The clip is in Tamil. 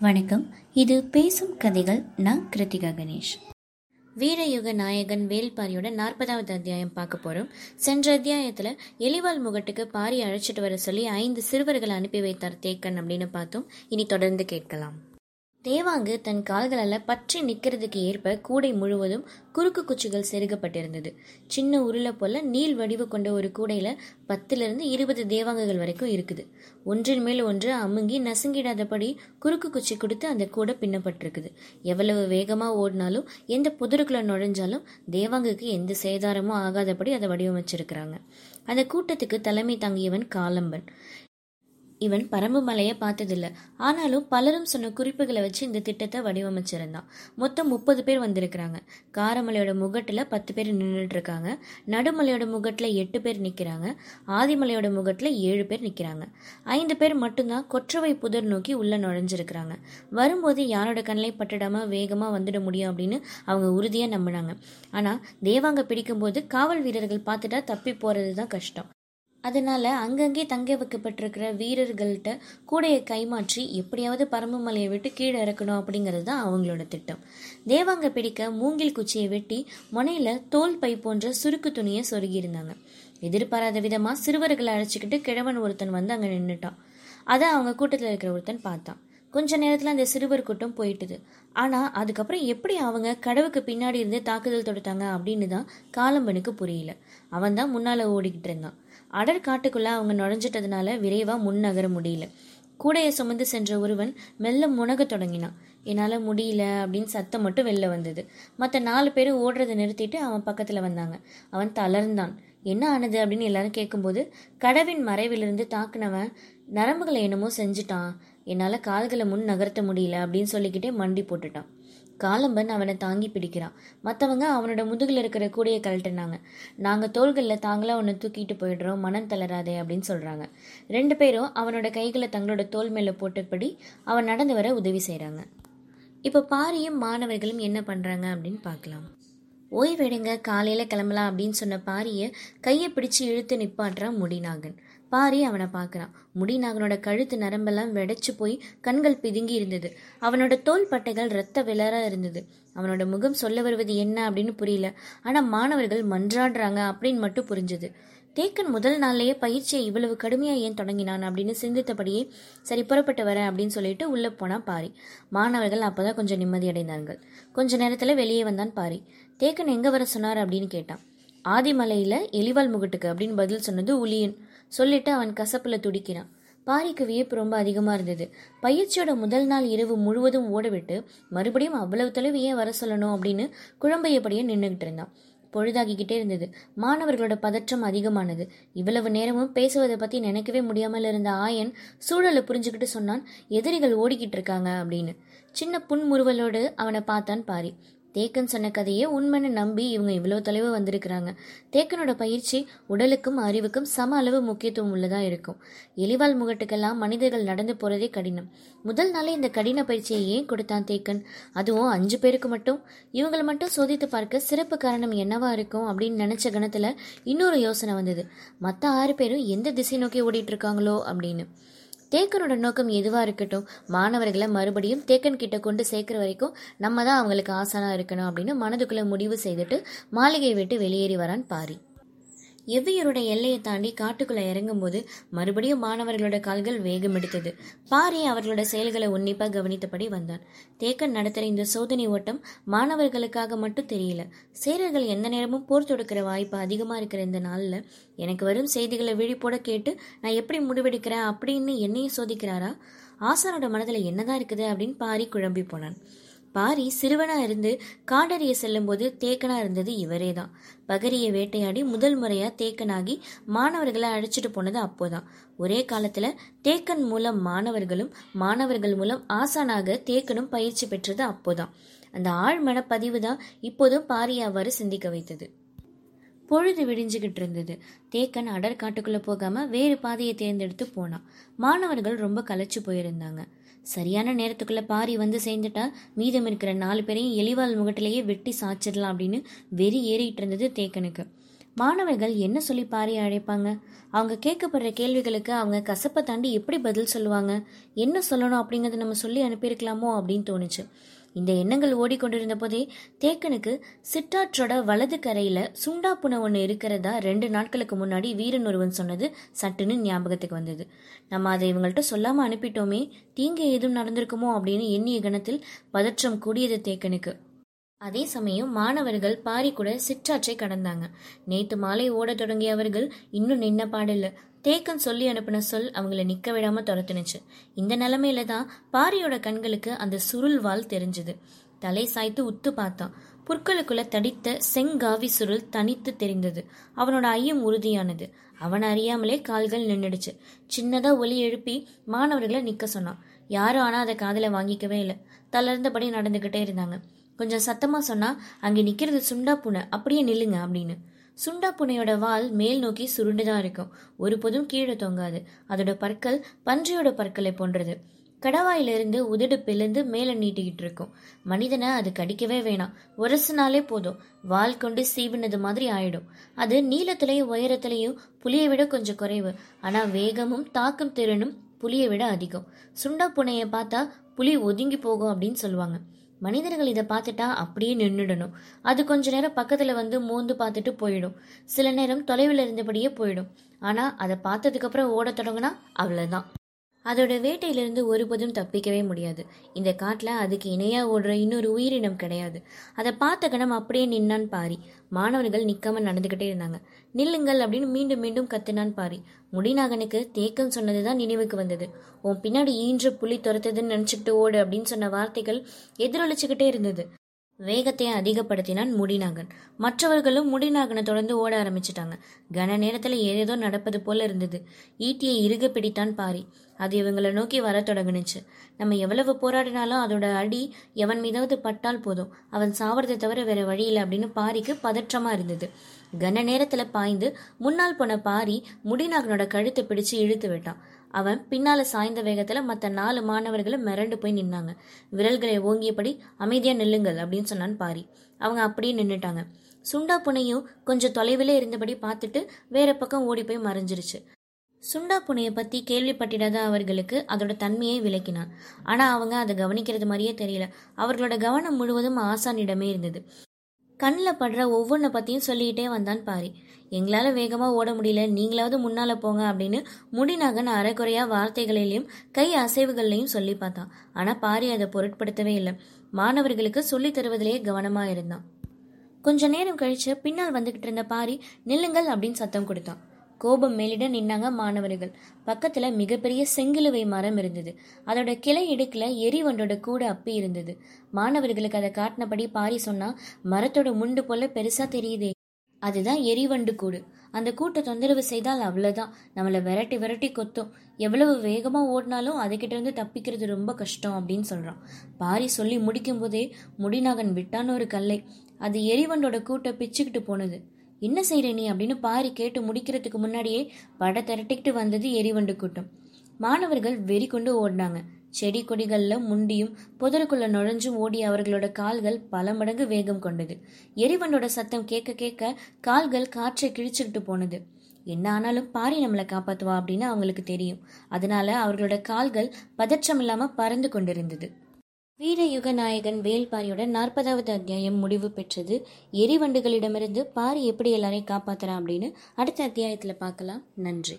வணக்கம். இது பேசும் கதைகள். நான் கிருத்திகா கணேஷ். வீரயுக நாயகன் வேல்பாரியோட நாற்பதாவது அத்தியாயம் பார்க்க போகிறோம் சென்ற அத்தியாயத்தில் எலிவால் முகட்டுக்கு பாரி அழைச்சிட்டு வர சொல்லி ஐந்து சிறுவர்களை அனுப்பி வைத்தார் தேக்கன் அப்படின்னு பார்த்தோம். இனி தொடர்ந்து கேட்கலாம். தேவாங்கு தன் கால்களால் பற்றி நிற்கிறதுக்கு ஏற்ப கூடை முழுவதும் குறுக்கு குச்சிகள் செருகப்பட்டிருந்தது. சின்ன உருளை போல நீள் வடிவு கொண்ட ஒரு கூடையில் பத்திலிருந்து இருபது தேவாங்குகள் வரைக்கும் இருக்குது. ஒன்றின் மேல் ஒன்று அமுங்கி நசுங்கிடாதபடி குறுக்கு குச்சி கொடுத்து அந்த கூடை பின்னப்பட்டிருக்குது. எவ்வளவு வேகமாக ஓடினாலும் எந்த புதருக்குள்ள நுழைஞ்சாலும் தேவாங்குக்கு எந்த சேதாரமும் ஆகாதபடி அதை வடிவமைச்சிருக்கிறாங்க. அந்த கூட்டத்துக்கு தலைமை தாங்கியவன் காலம்பன். இவன் பரம்பு மலையை பார்த்ததில்ல. ஆனாலும் பலரும் சொன்ன குறிப்புகளை வச்சு இந்த திட்டத்தை வடிவமைச்சிருந்தான். மொத்தம் முப்பது பேர் வந்திருக்கிறாங்க. காரமலையோட முகட்டில் பத்து பேர் நின்றுட்டு இருக்காங்க நடுமலையோட முகட்டில் எட்டு பேர் நிற்கிறாங்க ஆதிமலையோட முகட்டில் ஏழு பேர் நிற்கிறாங்க ஐந்து பேர் மட்டும்தான் கொற்றவை புதர் நோக்கி உள்ளே நுழைஞ்சிருக்கிறாங்க. வரும்போது யாரோட கண்ணிலே பட்டுடாம வேகமாக வந்துட முடியும் அப்படின்னு அவங்க உறுதியாக நம்பினாங்க. ஆனால் தேவாங்க பிடிக்கும்போது காவல் வீரர்கள் பார்த்துட்டா தப்பி போகிறது தான் கஷ்டம். அதனால அங்கங்கே தங்க வைக்கப்பட்டிருக்கிற வீரர்கள்ட்ட கூடையை கைமாற்றி எப்படியாவது பரம்பு மலையை விட்டு கீழே இறக்கணும் அப்படிங்கிறது தான் அவங்களோட திட்டம். தேவாங்க பிடிக்க மூங்கில் குச்சியை வெட்டி முனையில தோல் பை போன்ற சுருக்கு துணியை சொருகியிருந்தாங்க. எதிர்பாராத விதமா சிறுவர்களை அழைச்சிக்கிட்டு கிழவன் ஒருத்தன் வந்து அங்கே நின்றுட்டான் அதை அவங்க கூட்டத்தில் இருக்கிற ஒருத்தன் பார்த்தான். கொஞ்ச நேரத்தில் அந்த சிறுவர் கூட்டம் போயிட்டுது. ஆனால் அதுக்கப்புறம் எப்படி அவங்க கடவுக்கு பின்னாடி இருந்து தாக்குதல் தொடுத்தாங்க அப்படின்னு தான் காலம்பனுக்கு புரியல. அவன் தான் முன்னால் ஓடிக்கிட்டு இருந்தான். அடர் காட்டுக்குள்ள அவங்க நுழைஞ்சிட்டதுனால விரைவாக முன் நகர முடியல. கூடையை சுமந்து சென்ற ஒருவன் மெல்ல முனக தொடங்கினான். என்னால் முடியல அப்படின்னு சத்தம் மட்டும் வெளில வந்தது. மற்ற நாலு பேரும் ஓடுறதை நிறுத்திட்டு அவன் பக்கத்தில் வந்தாங்க. அவன் தளர்ந்தான். என்ன ஆனது? அப்படின்னு எல்லாரும் கேட்கும்போது கடவின் மறைவிலிருந்து தாக்குனவன் நரம்புகளை என்னமோ செஞ்சுட்டான். என்னால் கால்களை முன் நகர்த்த முடியல அப்படின்னு சொல்லிக்கிட்டே மண்டி போட்டுட்டான். காலம்பன் அவனை தாங்கி பிடிக்கிறான். மற்றவங்க அவனோட முதுகில் இருக்கிற கூடையை கழட்டினாங்க. நாங்கள் தோள்களில் தாங்களா அவனை தூக்கிட்டு போயிடுறோம் மனம் தளராதே அப்படின்னு சொல்கிறாங்க ரெண்டு பேரும் அவனோட கைகளை தங்களோட தோல் மேலே போட்டபடி அவன் நடந்து வர உதவி செய்கிறாங்க இப்போ பாரியும் மாணவர்களும் என்ன பண்ணுறாங்க அப்படின்னு பார்க்கலாம். ஓய்வெடுங்க காலையில் கிளம்பலாம் அப்படின்னு சொன்ன பாரியை கையை பிடிச்சு இழுத்து நிப்பாட்டுறான் முடிநாகன் பாரி அவனை பார்க்குறான். முடிநாகனோட கழுத்து நரம்பெல்லாம் வெடைச்சு போய் கண்கள் பிதுங்கி இருந்தது. அவனோட தோல் பட்டைகள் ரத்த விளரா இருந்தது. அவனோட முகம் சொல்ல வருவது என்ன அப்படின்னு புரியல. ஆனால் மாணவர்கள் மன்றாடுறாங்க அப்படின்னு மட்டும் புரிஞ்சுது. தேக்கன் முதல் நாள்லேயே பயிற்சியை இவ்வளவு கடுமையாக ஏன் தொடங்கினான் அப்படின்னு சிந்தித்தபடியே சரி புறப்பட்டு வரேன் அப்படின்னு சொல்லிட்டு உள்ளே போனால் பாரி. மாணவர்கள் அப்போதான் கொஞ்சம் நிம்மதி அடைந்தார்கள். கொஞ்ச நேரத்தில் வெளியே வந்தான் பாரி. தேக்கன் எங்கே வர சொன்னார்? அப்படின்னு கேட்டான். ஆதிமலையில் எலிவால் முகட்டுக்கு அப்படின்னு பதில் சொன்னது உளியன் சொல்லிட்டு அவன் கசப்பில் துடிக்கிறான். பாரிக்கு வியப்பு ரொம்ப அதிகமாக இருந்தது. பயிற்சியோட முதல் நாள் இரவு முழுவதும் ஓடவிட்டு மறுபடியும் அவ்வளவு தொலைவு ஏன் வர சொல்லணும் அப்படின்னு குழம்பையபடியே நின்றுகிட்டு இருந்தான். பொழுதாகிக்கிட்டே இருந்தது. மாணவர்களோட பதற்றம் அதிகமானது. இவ்வளவு நேரமும் பேசுவதை பற்றி நினைக்கவே முடியாமல் இருந்த ஆயன் சூழலை புரிஞ்சுக்கிட்டு சொன்னான் எதிரிகள் ஓடிக்கிட்டு இருக்காங்க அப்படின்னு. சின்ன புன்முறுவலோடு அவனை பார்த்தான் பாரி. தேக்கன் சொன்ன கதையை உண்மைன்னு நம்பி இவங்க இவ்வளோ தொலைவு வந்திருக்கிறாங்க. தேக்கனோட பயிற்சி உடலுக்கும் அறிவுக்கும் சம அளவு முக்கியத்துவம் உள்ளதாக இருக்கும். எலிவால் முகட்டுக்கெல்லாம் மனிதர்கள் நடந்து போகிறதே கடினம். முதல் நாளே இந்த கடின பயிற்சியை ஏன் கொடுத்தான் தேக்கன்? அதுவும் அஞ்சு பேருக்கு மட்டும்? இவங்களை மட்டும் சோதித்து பார்க்க சிறப்பு காரணம் என்னவா இருக்கும் அப்படின்னு நினச்ச கணத்தில் இன்னொரு யோசனை வந்தது. மற்ற ஆறு பேரும் எந்த திசை நோக்கி ஓடிட்டு இருக்காங்களோ அப்படின்னு. தேக்கனோட நோக்கம் எதுவாக இருக்கட்டும் மாணவர்களை மறுபடியும் தேக்கன் கிட்ட கொண்டு சேர்க்குற வரைக்கும் நம்ம தான் அவங்களுக்கு ஆசானாக இருக்கணும் அப்படின்னு மனதுக்குள்ளே முடிவு செய்துட்டு மாளிகையை விட்டு வெளியேறி வரான் பாரி. எவ்வியருடைய எல்லையை தாண்டி காட்டுக்குள்ள இறங்கும்போது மறுபடியும் மாணவர்களோட கால்கள் வேகம் எடுத்தது. பாரி அவர்களோட செயல்களை உன்னிப்பாக கவனித்தபடி வந்தான். தேக்கன் நடத்துகிற இந்த சோதனை ஓட்டம் மாணவர்களுக்காக மட்டும் தெரியல. சேரர்கள் எந்த நேரமும் போர் தொடுக்கிற வாய்ப்பு அதிகமாக இருக்கிற இந்த நாளில் எனக்கு வரும் செய்திகளை விழிப்போட கேட்டு நான் எப்படி முடிவெடுக்கிறேன் அப்படின்னு என்னையும் சோதிக்கிறாரா? ஆசானோட மனதில் என்னதான் இருக்குது அப்படின்னு பாரி குழம்பி போனான். பாரி சிறுவனா இருந்து காடறிய செல்லும்போது தேக்கனா இருந்தது இவரே தான் பகரிய வேட்டையாடி முதல் முறையா தேக்கனாகி மாணவர்களை அழைச்சிட்டு போனது அப்போதான். ஒரே காலத்துல தேக்கன் மூலம் மாணவர்களும் மாணவர்கள் மூலம் ஆசானாக தேக்கனும் பயிற்சி பெற்றது அப்போதான். அந்த ஆழ்மன பதிவு தான் இப்போதும் பாரி அவ்வாறு சிந்திக்க வைத்தது. பொழுது விடிஞ்சுக்கிட்டு இருந்தது. தேக்கன் அடர் காட்டுக்குள்ள போகாம வேறு பாதையை தேர்ந்தெடுத்து போனான். மாணவர்கள் ரொம்ப களைச்சு போயிருந்தாங்க. சரியான நேரத்துக்குள்ள பாரி வந்து சேர்ந்துட்டா மீதம் இருக்கிற நாலு பேரையும் எலிவால் முகட்டிலேயே வெட்டி சாச்சிடலாம் அப்படின்னு வெறி ஏறிட்டு இருந்தது தேக்கனுக்கு. மாணவர்கள் என்ன சொல்லி பாரியை அழைப்பாங்க? அவங்க கேட்கப்படுற கேள்விகளுக்கு அவங்க கசப்பை தாண்டி எப்படி பதில் சொல்லுவாங்க? என்ன சொல்லணும் அப்படிங்கறத நம்ம சொல்லி அனுப்பியிருக்கலாமோ அப்படின்னு தோணுச்சு. இந்த எண்ணங்கள் ஓடிக்கொண்டிருந்த போதே தேக்கனுக்கு சிட்டாற்றோட வலது கரையில சுண்டா புனை ஒன்று இருக்கிறதா ரெண்டு நாட்களுக்கு முன்னாடி வீரன் ஒருவன் சொன்னது சட்டுன்னு ஞாபகத்துக்கு வந்தது. நம்ம அதை இவங்கள்ட்ட சொல்லாம அனுப்பிட்டோமே தீங்கு ஏதும் நடந்திருக்குமோ அப்படின்னு எண்ணிய கணத்தில் பதற்றம் கூடியது தேக்கனுக்கு. அதே சமயம் மாணவர்கள் பாரி கூட சிற்றாற்றை கடந்தாங்க. நேத்து மாலை ஓடத் தொடங்கிய அவர்கள் இன்னும் நின்ன பாடில்ல. தேக்கன் சொல்லி அனுப்பின சொல் அவங்கள நிக்க விடாம துரத்துனுச்சு. இந்த நிலைமையில தான் பாரியோட கண்களுக்கு அந்த சுருள் வால் தெரிஞ்சது. தலை சாய்த்து உத்து பார்த்தான். புற்களுக்குள்ள தடித்த செங்காவி சுருள் தனித்து தெரிந்தது. அவனோட ஐயம் உறுதியானது. அவன் அறியாமலே கால்கள் நின்றுடுச்சு சின்னதா ஒலி எழுப்பி மாணவர்களை நிக்க சொன்னான். யாரும் ஆனா அதை காதல வாங்கிக்கவே இல்லை. தளர்ந்தபடி நடந்துகிட்டே இருந்தாங்க. கொஞ்சம் சத்தமா சொன்னா அங்கே நிக்கிறது சுண்டா பூனை அப்படியே நில்லுங்க அப்படின்னு. சுண்டா பூனையோட வால் மேல் நோக்கி சுருண்டுதான் இருக்கும். ஒருபோதும் கீழே தொங்காது. அதோட பற்கள் பன்றியோட பற்களை போன்றது. கடவாயிலிருந்து உதடு பிளந்து மேலே நீட்டிக்கிட்டு இருக்கும். மனிதனை அது கடிக்கவே வேணாம். உரசுனாலே போதும். வால் கொண்டு சீவினது மாதிரி ஆயிடும். அது நீளத்திலையும் உயரத்திலையும் புளியை விட கொஞ்சம் குறைவு. ஆனா வேகமும் தாக்கும் திறனும் புளியை விட அதிகம். சுண்டா புனையை பார்த்தா புலி ஒதுங்கி போகும் அப்படின்னு சொல்லுவாங்க. மனிதர்கள் இதை பார்த்துட்டா அப்படியே நின்றுடணும் அது கொஞ்ச நேரம் பக்கத்தில் வந்து மோந்து பார்த்துட்டு போயிடும். சில நேரம் தொலைவில் இருந்தபடியே போயிடும். ஆனால் அதை பார்த்ததுக்கப்புறம் ஓட தொடங்கினா அவ்வளோதான் அதோட வேட்டையிலிருந்து ஒருபோதும் தப்பிக்கவே முடியாது. இந்த காட்டில் அதுக்கு இணையாக ஓடுற இன்னொரு உயிரினம் கிடையாது. அதை பார்த்த கணம் அப்படியே நின்னான் பாரி. மாணவர்கள் நிற்காம நடந்துக்கிட்டே இருந்தாங்க. நில்லுங்கள் அப்படின்னு மீண்டும் மீண்டும் கத்தினான் பாரி. முடிநாகனுக்கு தேக்கம் சொன்னது தான் நினைவுக்கு வந்தது. உன் பின்னாடி ஈன்ற புலி துரத்துதுன்னு நினச்சிக்கிட்டு ஓடு அப்படின்னு சொன்ன வார்த்தைகள் எதிரொலிச்சுக்கிட்டே இருந்தது. வேகத்தை அதிகப்படுத்தினான் முடிநாகன். மற்றவர்களும் முடிநாகனை தொடர்ந்து ஓட ஆரம்பிச்சிட்டாங்க. கன நேரத்துல ஏதேதோ நடப்பது போல இருந்தது. ஈட்டியை இறுக பிடித்தான் பாரி. அது இவங்களை நோக்கி வர தொடங்குனுச்சு. நம்ம எவ்வளவு போராடினாலும் அதோட அடி எவன் மீதாவது பட்டால் போதும். அவன் சாவறதை தவிர வேற வழி இல்லை அப்படின்னு பாரிக்கு பதற்றமா இருந்தது. கன நேரத்துல பாய்ந்து முன்னால் போன பாரி முடிநாகனோட கழுத்தை பிடிச்சு இழுத்து விட்டான். அவன் பின்னால சாய்ந்த வேகத்துல மத்த நாலு மாணவர்களும் மிரண்டு போய் நின்னாங்க. விரல்களை ஓங்கியபடி அமைதியா நில்லுங்கள் அப்படின்னு சொன்னான் பாரி. அவங்க அப்படியே நின்னுட்டாங்க. சுண்டா புனையும் கொஞ்சம் தொலைவிலே இருந்தபடி பார்த்துட்டு வேற பக்கம் ஓடி போய் மறைஞ்சிருச்சு. சுண்டா புனையை பத்தி கேள்விப்பட்டிடாத அவர்களுக்கு அதோட தன்மையை விளக்கினான். ஆனா அவங்க அதை கவனிக்கிறது மாதிரியே தெரியல. அவர்களோட கவனம் முழுவதும் ஆசானிடமே இருந்தது. கண்ணில் படுற ஒவ்வொன்றை பற்றியும் சொல்லிக்கிட்டே வந்தான் பாரி. எங்களால் வேகமாக ஓட முடியல. நீங்களாவது முன்னால் போங்க அப்படின்னு முடிநாகன் அரைக்குறையா வார்த்தைகளிலையும் கை அசைவுகள்லையும் சொல்லி பார்த்தான். ஆனால் பாரி அதை பொருட்படுத்தவே இல்லை. மாணவர்களுக்கு சொல்லித் தருவதிலேயே கவனமாக இருந்தான். கொஞ்ச நேரம் கழிச்சு பின்னால் வந்துகிட்டு இருந்த பாரி நில்லுங்கள் அப்படின்னு சத்தம் கொடுத்தான். கோபம் மேலிட நின்னாங்க மாணவர்கள். பக்கத்துல மிகப்பெரிய செங்கிலுவை மரம் இருந்தது. அதோட கிளை இடுக்குல எரிவண்டோட கூடு அப்பி இருந்தது. மாணவர்களுக்கு அதை காட்டினபடி பாரி சொன்னா மரத்தோட முண்டு போல பெருசா தெரியுதே. அதுதான் எரிவண்டு கூடு. அந்த கூட்டை தொந்தரவு செய்தால் அவ்வளவுதான். நம்மளை விரட்டி விரட்டி கொத்தும். எவ்வளவு வேகமா ஓடினாலும் அதுகிட்ட இருந்து தப்பிக்கிறது ரொம்ப கஷ்டம் அப்படின்னு சொல்றான். பாரி சொல்லி முடிக்கும் போதே முடிநாகன் விட்டான்னு ஒரு கல்லை. அது எரிவண்டோட கூட்டை பிச்சுக்கிட்டு போனது. என்ன செய்கிற நீ அப்படின்னு பாரி கேட்டு முடிக்கிறதுக்கு முன்னாடியே பட திரட்டிக்கிட்டு வந்தது எரிவண்டு கூட்டம். மாணவர்கள் வெறி கொண்டு ஓடினாங்க. செடி கொடிகளில் முண்டியும் புதருக்குள்ள நுழைஞ்சும் ஓடிய அவர்களோட கால்கள் பல மடங்கு வேகம் கொண்டது. எரிவண்டோட சத்தம் கேட்க கேட்க கால்கள் காற்றை கிழிச்சுக்கிட்டு போனது. என்ன ஆனாலும் பாரி நம்மளை காப்பாற்றுவா அப்படின்னு அவங்களுக்கு தெரியும். அதனால அவர்களோட கால்கள் பதற்றம் இல்லாமல் பறந்து கொண்டிருந்தது. வீரயுக நாயகன் வேல்பாரியோட நாற்பதாவது அத்தியாயம் முடிவு பெற்றது. எரிவண்டுகளிடமிருந்து பாரி எப்படி எல்லாரையும் காப்பாத்துறான் அப்படின்னு அடுத்த அத்தியாயத்தில் பார்க்கலாம். நன்றி.